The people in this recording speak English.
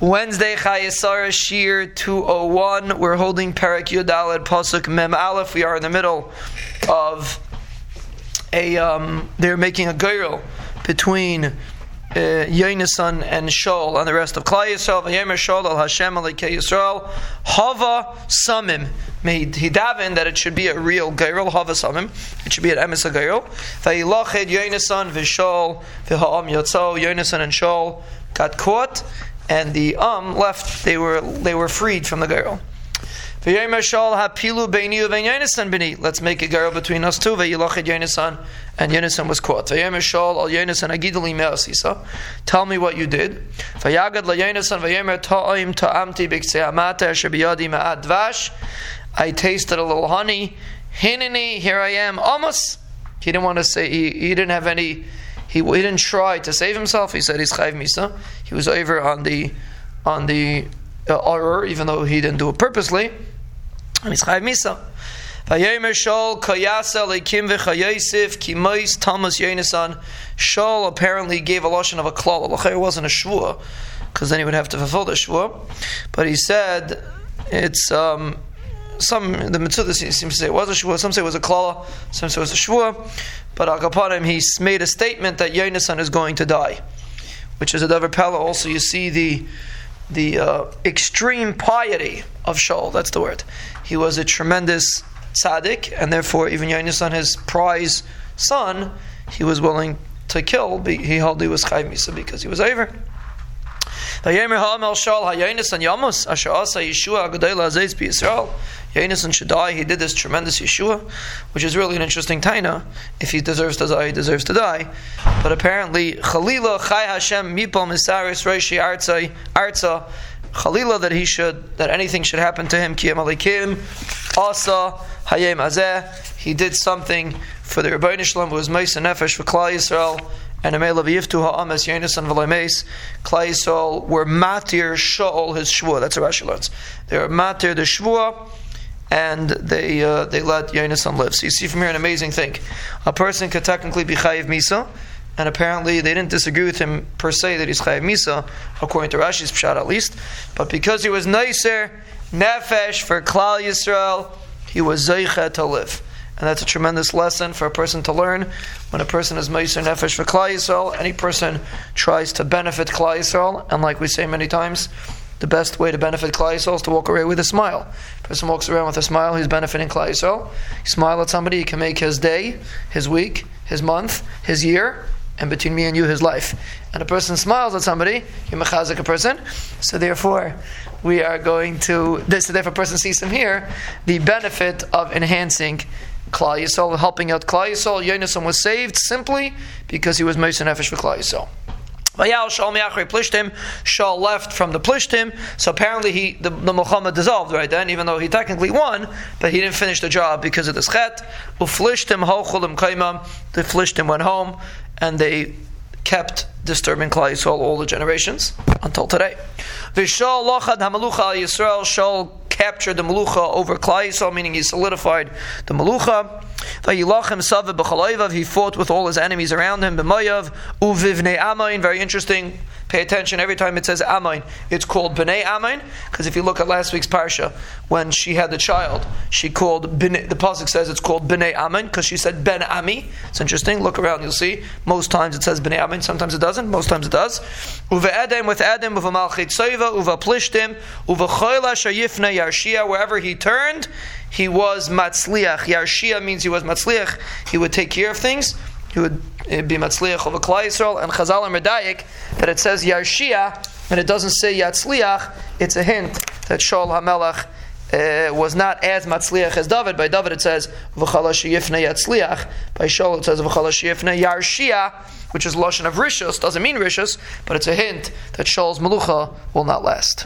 Wednesday, Chayesara Shir 201. We're holding Parak Yudalad Pasuk Mem Aleph. We are in the middle of a, um, they're making a goral between uh, Yonasan and Shaul and the rest of Klal Yisrael. Vayemer al Hashem alikei Yisrael. Hava Samim. He that it should be a real goral. Hava Samim. It should be an emes a goral. Vayilached Yonasan v'Shaul v'Ha'am Yotzo. Yonasan and Shaul got caught and the um left. They were they were freed from the goral. Let's make a goral between us two. And Yonasan was caught. Tell me what you did. I tasted a little honey. Here I am. Almost. He didn't want to say, he, he didn't have any he, he didn't try to save himself. He said he's chayv misa. He was over on the on the uh, even though he didn't do it purposely. And he's chayv misa. Vayomer Shaul kayasa lekim v'chayosif kimois Thomas Yonasan. Shaul apparently gave a lashon of a klal. It wasn't a shvua, because then he would have to fulfill the shvua. But he said it's. Um, some the mitzvah seems to say it was a shvua, some say it was a klala, some say it was a shvua. But Akapanim, he made a statement that Yonasan is going to die, which is a davar pella. Also, you see the the uh, extreme piety of Shaul. That's the word. He was a tremendous tzaddik, and therefore, even Yonasan, his prize son, he was willing to kill. He held he was chayv misa because he was over. Vayemer ha'amel shal hayonis yamus asher asa Yeshua agadayla azeis b'Yisrael. Yonasan should die. He did this tremendous Yeshua, which is really an interesting taina. If he deserves to die, he deserves to die. But apparently, Chalila Chai Hashem Mipal Misaris Reishi Arza Arza Chalila that he should that anything should happen to him. Kiyam Alikim Asa Hayem Azeh. He did something for the Rebbeinu Shalom who was Meisa Nefesh for Klal Yisrael and Amel Yiftu Ha'ames Yonasan V'Lemes, Klal Yisrael were matir Shaul his shvua. That's what Rashi learns. They were matir the shvua, and they uh, they let Yonasan live. So you see from here an amazing thing. A person could technically be chayiv misa, and apparently they didn't disagree with him per se that he's chayiv misa, according to Rashi's pshat at least. But because he was nicer nefesh for Klal Yisrael, he was zeicha to live. And that's a tremendous lesson for a person to learn. When a person is Meiser Nefesh for Klal Yisrael, any person tries to benefit Klal Yisrael, and like we say many times, the best way to benefit Klal Yisrael is to walk away with a smile. A person walks around with a smile, he's benefiting Klal Yisrael. You smile at somebody, he can make his day, his week, his month, his year, and between me and you, his life. And a person smiles at somebody, you're mechazik a person. So therefore, we are going to, this, so therefore a person sees him here, the benefit of enhancing Klal Yisrael, helping out Klal Yisrael. Yonasan was saved simply because he was Moshe Nefesh for Klal Yisrael. Shaul left from the Plishtim, so apparently he the, the milchama dissolved right then, even though he technically won, but he didn't finish the job because of the chet. Uflishtim hochulim kaimam. The Plishtim went home, and they kept disturbing Klal Yisrael all the generations until today. Vishal lochad hamalucha Yisrael. Shaul captured the Melucha over Yisrael, meaning he solidified the Melucha. He fought with all his enemies around him. B'mayav uvivnei Amain. Very interesting. Pay attention. Every time it says Amain, it's called Bnei Amain. Because if you look at last week's parsha, when she had the child, she called Bnei, the pasuk says it's called Bnei Amain because she said Ben Ami. It's interesting. Look around, you'll see. Most times it says Bnei Amain. Sometimes it doesn't. Most times it does. Uve Edem with Edem, uve Malchit Soiva, uva Plishtim, uve Choyla Shayifne Yarshia. Wherever he turned, he was matzliach. Yarshia means he was matzliach. He would take care of things. He would eh, be matzliach of a Klal Yisrael. And Chazal and Medayik that it says Yarshia and it doesn't say Yatzliach. It's a hint that Shaul Hamelach uh, was not as matzliach as David. By David it says v'chala sheyifne yatzliach. By Shaul it says v'chala sheyifne yarshia, which is lashon of rishus. Doesn't mean rishus, but it's a hint that Shaul's melucha will not last.